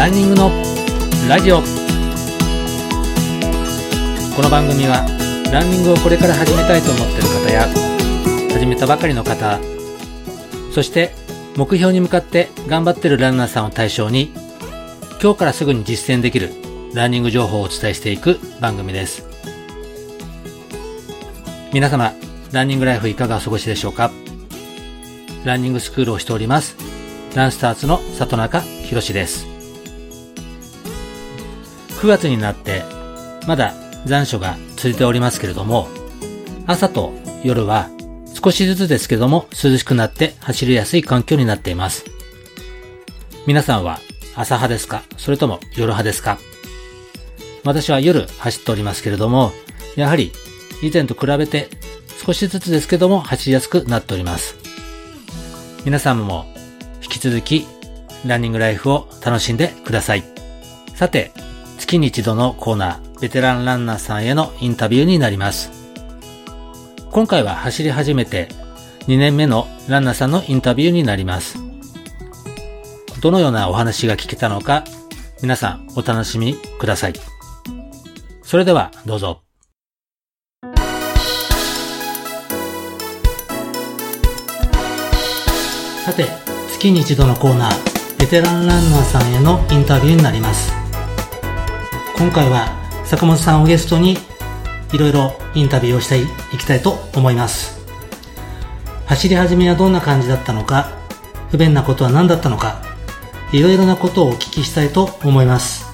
ランニングのラジオ。この番組はランニングをこれから始めたいと思っている方や始めたばかりの方そして目標に向かって頑張っているランナーさんを対象に今日からすぐに実践できるランニング情報をお伝えしていく番組です。皆様ランニングライフいかがお過ごしでしょうか？ランニングスクールをしておりますランスターズの里中博です。9月になってまだ残暑が続いておりますけれども朝と夜は少しずつですけども涼しくなって走りやすい環境になっています。皆さんは朝派ですか？それとも夜派ですか？私は夜走っておりますけれどもやはり以前と比べて少しずつですけども走りやすくなっております。皆さんも引き続きランニングライフを楽しんでください。さて、月に一度のコーナー、ベテランランナーさんへのインタビューになります。今回は走り始めて2年目のランナーさんのインタビューになります。どのようなお話が聞けたのか、皆さんお楽しみください。それではどうぞ。さて、月に一度のコーナー、ベテランランナーさんへのインタビューになります。今回は坂本さんをゲストにいろいろインタビューをしていきたいと思います。走り始めはどんな感じだったのか、不便なことは何だったのか、いろいろなことをお聞きしたいと思います。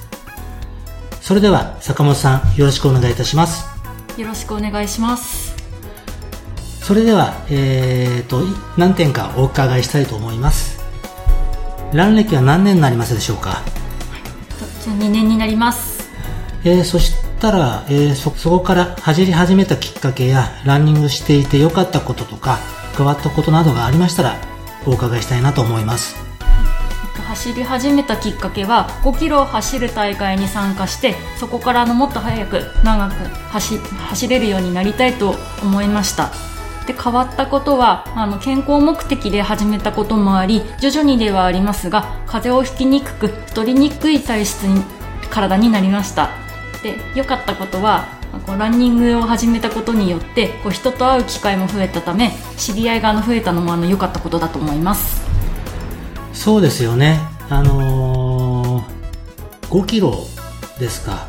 それでは坂本さんよろしくお願いいたします。よろしくお願いします。それでは、えーと、何点かお伺いしたいと思いますラン歴は何年になりますでしょうか？じゃ2年になります、えー、そしたら、えー、そこから走り始めたきっかけやランニングしていて良かったこととか変わったことなどがありましたらお伺いしたいなと思います。走り始めたきっかけは5キロ走る大会に参加してそこからのもっと速く長く走走れるようになりたいと思いました。で変わったことはあの健康目的で始めたこともあり徐々にではありますが風邪をひきにくく太りにくい体質に体になりました。で良かったことはこうランニングを始めたことによってこう人と会う機会も増えたため知り合いが増えたのもあの良かったことだと思います。そうですよね。あのー、5キロですか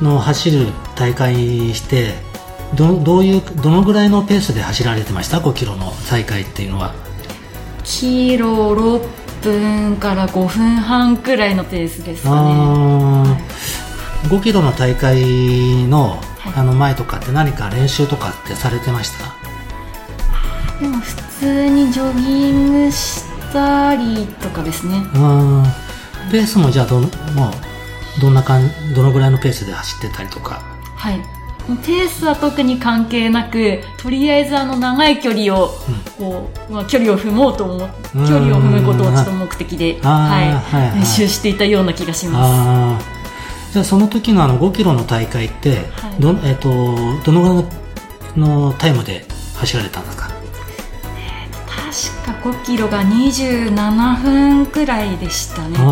の走る大会してどどういうどのぐらいのペースで走られてました？5キロの大会っていうのは。キロ6分から5分半くらいのペースですかね、はい、5キロの大会の,、あの前とかって何か練習とかってされてました？でも普通にジョギングしたりとかですね。ペースもじゃあどもうどんなかんどのぐらいのペースで走ってたりとか？はい。ペースは特に関係なくとりあえずあの長い距離をこう、まあ、距離を踏もうと思距離を踏むことをちょっと目的で、はい。練習していたような気がしますじゃあその時のあの5キロの大会ってど,、えー、とどのぐらいのタイムで走られたんですか？確か5キロが27分くらいでしたね。そ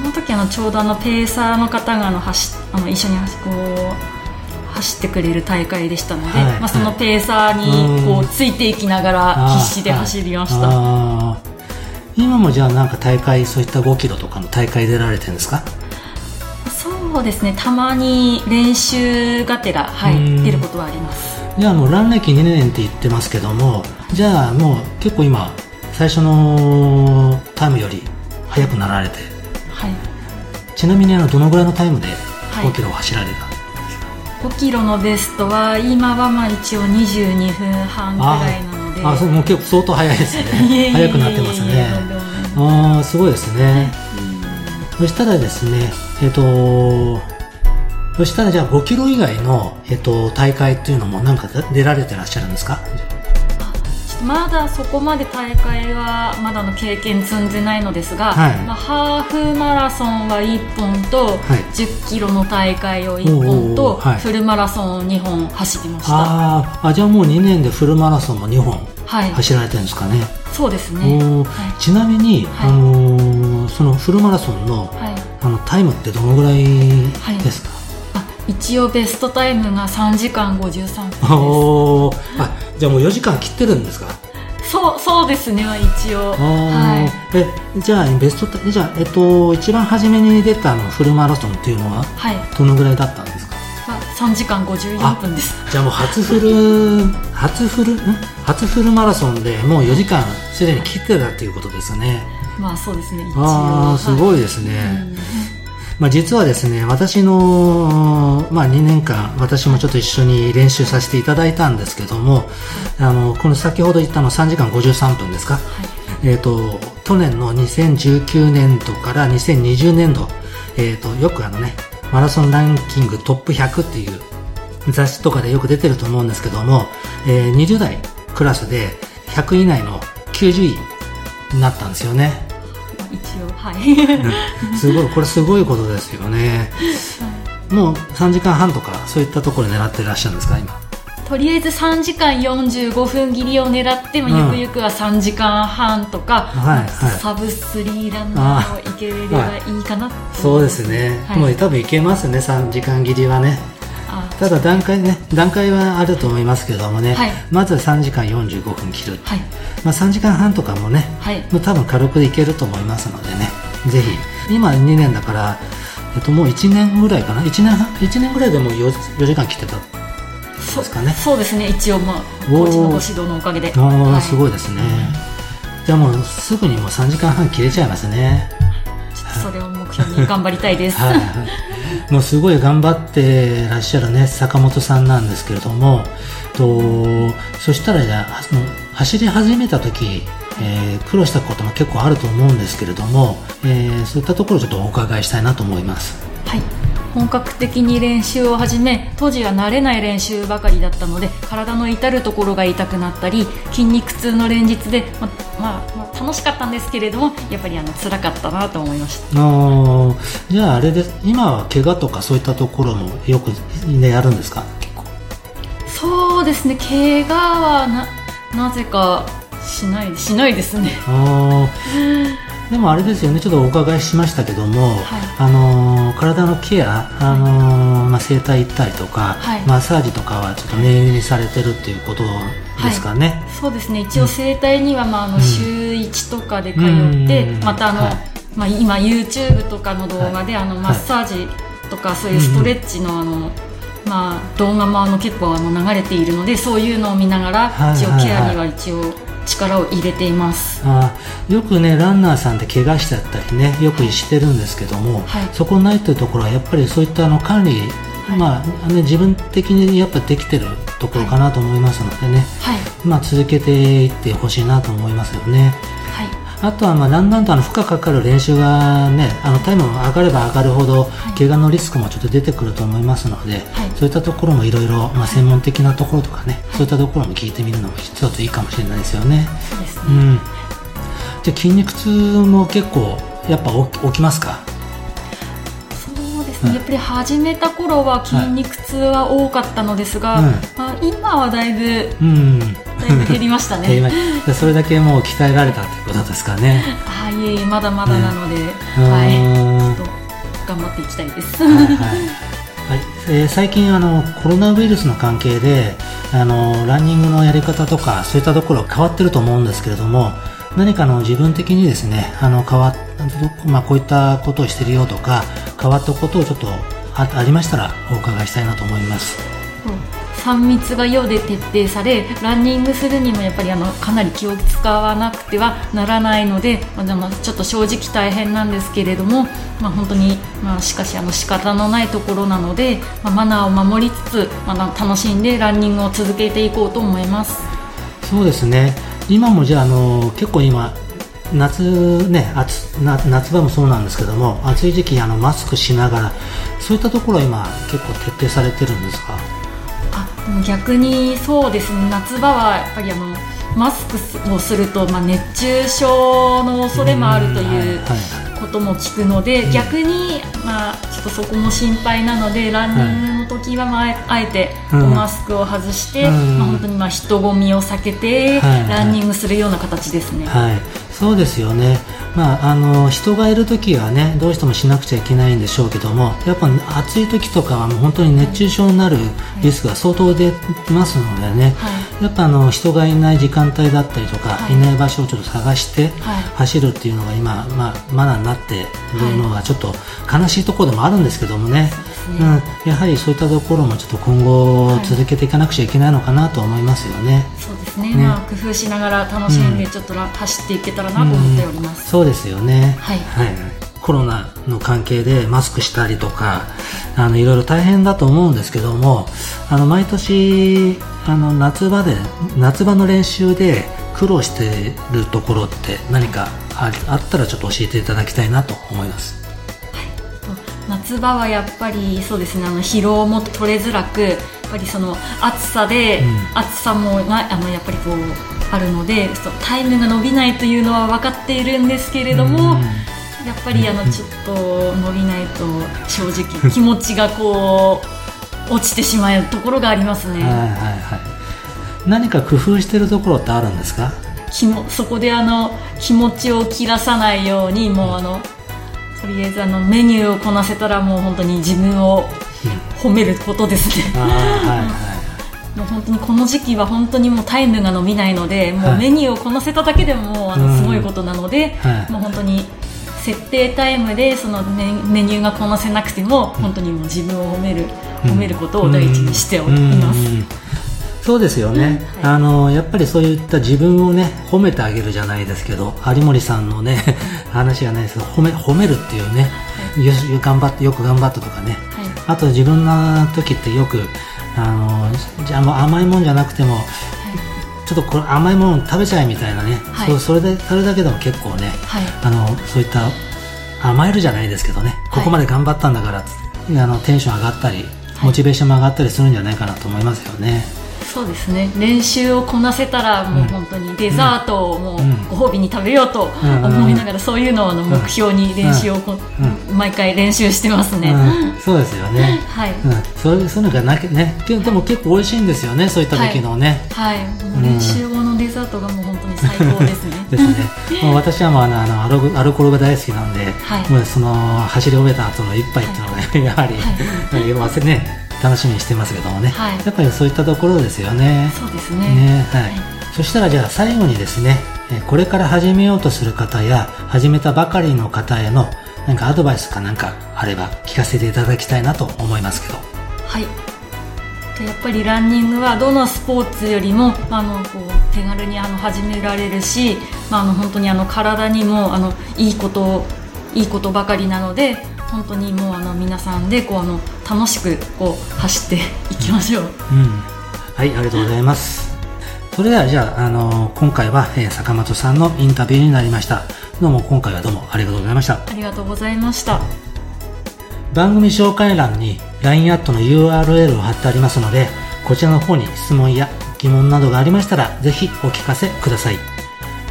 の時あのちょうどあのペーサーの方があの走あの一緒にこう走ってくれる大会でしたので、はい、まあ、そのペーサーにこうついていきながら必死で走りました、はい、今もじゃあなんか大会そういった5キロとかの大会出られてるんですか？そうですね。たまに練習がてら、はい、出ることはあります。じゃあのラン歴2年って言ってますけどもじゃあもう結構今最初のタイムより速くなられて、はい、ちなみにあのどのぐらいのタイムで5キロを走られた、5キロのベストは今はまあ一応22分半ぐらいなので。あそもう結構相当早いですね。早くなってますね。ああすごいですね、そしたらですねえっ、ー、とそしたらじゃあ5キロ以外の、えっ、ー、と、大会っていうのもなんか出られてらっしゃるんですか？まだそこまで大会はまだの経験積んでないのですが、はい、まあ、ハーフマラソンは1本と、はい、10キロの大会を1本と、はい、フルマラソンを2本走りました。ああじゃあもう2年でフルマラソンも2本はい。走られてるんですかね、そうですね。ちなみに、はい。あのーそのフルマラソンのはい。あのタイムってどのぐらいですか、あ一応ベストタイムが3時間53分おー。あじゃあもう4時間切ってるんですか？そうそうですね一応。はい。えじゃあベストタじゃあえっと一番初めに出たあのフルマラソンっていうのははい、どのぐらいだったんですか？まあ、3時間54分です。じゃあもう初フル初フルん？初フルマラソンでもう4時間すでに切ってたっていうことですねまあそうですねああすい、ごいですね、うん。まあ、実はですね私の、まあ、2年間私もちょっと一緒に練習させていただいたんですけどもあのこの先ほど言ったの3時間53分ですか、はい。えー、と去年の2019年度から2020年度、えー、とよくあのねマラソンランキングトップ100っていう雑誌とかでよく出てると思うんですけども、えー20代クラスで100位以内の90位になったんですよね。まあ一応はい。すごいこれすごいことですよね。もう3時間半とかそういったところ狙ってらっしゃるんですか今？とりあえず3時間45分切りを狙って、まあうん。ゆくゆくは3時間半とか、はいはい。サブスリーランナーをいければいいかなとそうですね、はい。もう多分いけますね3時間切りはね。あただ段階ね段階はあると思いますけどもね、はい。まずは3時間45分切る、はい。まあ、3時間半とかもねはい。もう多分軽くいけると思いますのでねぜひ。今2年だから、えっと、もう1年ぐらいかな？1年半？1年ぐらいでもう 4, 4時間切ってたそですかね？そうですね。一応まあコー。チのご指導のおかげで。ああ、はい。すごいですね。じゃあもうすぐにもう3時間半切れちゃいますね。ちょっとそれを目標に頑張りたいです。はいはい、もうすごい頑張ってらっしゃるね坂本さんなんですけれども。とそしたらじゃあその走り始めた時、えー苦労したことも結構あると思うんですけれども、えーそういったところをちょっとお伺いしたいなと思います。はい。本格的に練習を始め当時は慣れない練習ばかりだったので体の至る所が痛くなったり筋肉痛の連日で、ままあまあ、楽しかったんですけれどもやっぱりあの辛かったなと思いました。あーじゃああれです今は怪我とかそういったところもよく、ね、やるんですか？結構。そうですね。怪我はななぜかしないしないですね。あーでもあれですよねちょっとお伺いしましたけども、あのー体のケア、あのーまあ、整体行ったりとか、はい。マッサージとかはちょっと念入りにされてるっていうことですかね、そうですね。一応整体には、まあ、あのうん。週1とかで通って、うん。またあの、はい。まあ、今 YouTube とかの動画で、あのマッサージとかそういうストレッチのあの、まあ、動画もあの結構あの流れているのでそういうのを見ながら、はい。一応はい。ケアには一応力を入れています、あーよくねランナーさんって怪我しちゃったりねよくしてるんですけども、はい。そこないというところはやっぱりそういったあの管理、はい。まあね、自分的にやっぱできてるところかなと思いますのでね、はい。まあ、続けていってほしいなと思いますよね。はいあとはまあだんだんとあの負荷かかる練習がねあのタイムが上がれば上がるほど怪我のリスクもちょっと出てくると思いますので、はいそういったところもいろいろまあ専門的なところとかね、そういったところも聞いてみるのも一ついいかもしれないですよね。そうですね、うん。じゃあ筋肉痛も結構やっぱ起きますか？やっぱり始めた頃は筋肉痛は多かったのですが、うんまあ、今はだいぶうん。だいぶ減りましたね。それだけもう鍛えられたということですかね。あいえいえまだまだなので、うん。はい、うんちょっと頑張っていきたいです。はいはい。はい。えー最近あのコロナウイルスの関係であのランニングのやり方とかそういったところ変わってると思うんですけれども何かの自分的にですねあの変わっまあ、こういったことをしてるよとか変わったことをちょっとあありましたらお伺いしたいなと思います。3密が世で徹底されランニングするにもやっぱりあのかなり気を使わなくてはならないので、まあでもちょっと正直大変なんですけれども、まあ、本当に、まあ、しかしあの仕方のないところなので、まあ、マナーを守りつつ、まあ、楽しんでランニングを続けていこうと思います。そうですね今もじゃああの結構今夏ね暑な夏場もそうなんですけども暑い時期あのマスクしながらそういったところは今結構徹底されてるんですか？あでも逆にそうですね。夏場はやっぱりあのマスクをすると、まあ、熱中症の恐れもあるということも聞くので、うん。逆に、まあ、ちょっとそこも心配なのでランニングの時は、まあ、あえてうん。マスクを外して、うん。まあ、本当にまあ人混みを避けて、ランニングするような形ですね。はい、そうですよね、まあ、あの人がいるときはねどうしてもしなくちゃいけないんでしょうけどもやっぱ暑い時とかはもう本当に熱中症になるリスクが相当出ますのでね、はい。やっぱあの人がいない時間帯だったりとか、はい。い、ない場所をちょっと探してはい。走るっていうのが今、まあ、マナーになっているのがちょっと悲しいところでもあるんですけどもね、ですねうん、やはりそういったところもちょっと今後はい続けていかなくちゃいけないのかなと思いますよね。そうですねねまあ、工夫しながら楽しんでちょっとら、走っていけたらなと思っております。そうですよね。はいコロナの関係でマスクしたりとか、あの、いろいろ大変だと思うんですけども、あの、毎年、あの、夏場で、夏場の練習で苦労してるところって何かああったらちょっと教えていただきたいなと思います。夏場はやっぱりそうですねあの疲労も取れづらくやっぱりその暑さで、うん暑さもなあのやっぱりこうあるのでタイムが伸びないというのは分かっているんですけれども、うんやっぱりあのちょっと伸びないと正直気持ちがこう落ちてしまうところがありますね。はいはいはい。何か工夫してるところってあるんですか？気もそこであの気持ちを切らさないようにもうあのとりあえずあのメニューをこなせたらもう本当に自分を褒めることですね。もう本当にこの時期は本当にもうタイムが伸びないので、もうはいメニューをこなせただけでもあのうん。すごいことなので、はい。もう本当に設定タイムでそのメメニューがこなせなくても本当にもう自分を褒める、褒めることを第一にしております。うん。うんそうですよね、はい。あのやっぱりそういった自分をね褒めてあげるじゃないですけど有森さんのね話がないです。けど褒め褒めるっていうね、よし頑張ってよく頑張ったとかね。はい。あと自分の時ってよくあのじゃあもう甘いもんじゃなくてもちょっとこれ甘いもの食べちゃえみたいなね、はい。それでそれだけでも結構ねはい。あのそういった甘えるじゃないですけどね、ここまで頑張ったんだからあのテンション上がったり、モチベーションも上がったりするんじゃないかなと思いますよね。そうですね。練習をこなせたらもう本当にデザートをもううん。ご褒美に食べようとうん。思いながらそういうのを目標に練習を毎回練習してますね、うん、そうですよね。はい、うん、そういうのがなきね、けでも結構美味しいんですよね、そういった時のね。はい、もう練習後のデザートがもう本当に最高ですね。ですね。もう私はもうあのあのアルコアルコールが大好きなんで、はい。もうその走り終えた後の一杯っていうのが、ね、やはり、忘れね楽しみにしてますけどもね、はい。やっぱりそういったところですよね。そうですね。ねはい、そしたらじゃあ最後にですね、えーこれから始めようとする方や始めたばかりの方へのなんかアドバイスかなんかあれば聞かせていただきたいなと思いますけど。はい。とやっぱりランニングはどのスポーツよりもあのこう手軽にあの始められるし、まあ、あの本当にあの体にもあのいいこといいことばかりなので本当にもうあの皆さんでこうあの楽しくこう走っていきましょう。うん。はい、ありがとうございます。それではじゃあ、あの今回は、えー坂本さんのインタビューになりました。どうも今回はどうもありがとうございました。ありがとうございました。番組紹介欄に LINE アットの URL を貼ってありますので、こちらの方に質問や疑問などがありましたら、ぜひお聞かせください。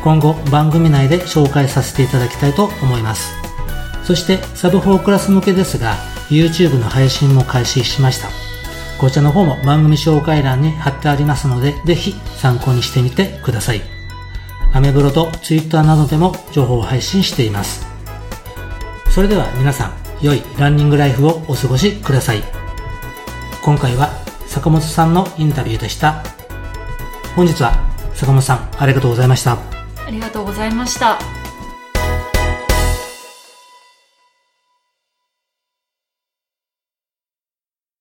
今後番組内で紹介させていただきたいと思います。そしてサブ4クラス向けですが、YouTube の配信も開始しました。こちらの方も番組紹介欄に貼ってありますので、ぜひ参考にしてみてください。アメブロと Twitter などでも情報を配信しています。それでは皆さん、良いランニングライフをお過ごしください。今回は坂本さんのインタビューでした。本日は坂本さんありがとうございました。ありがとうございました。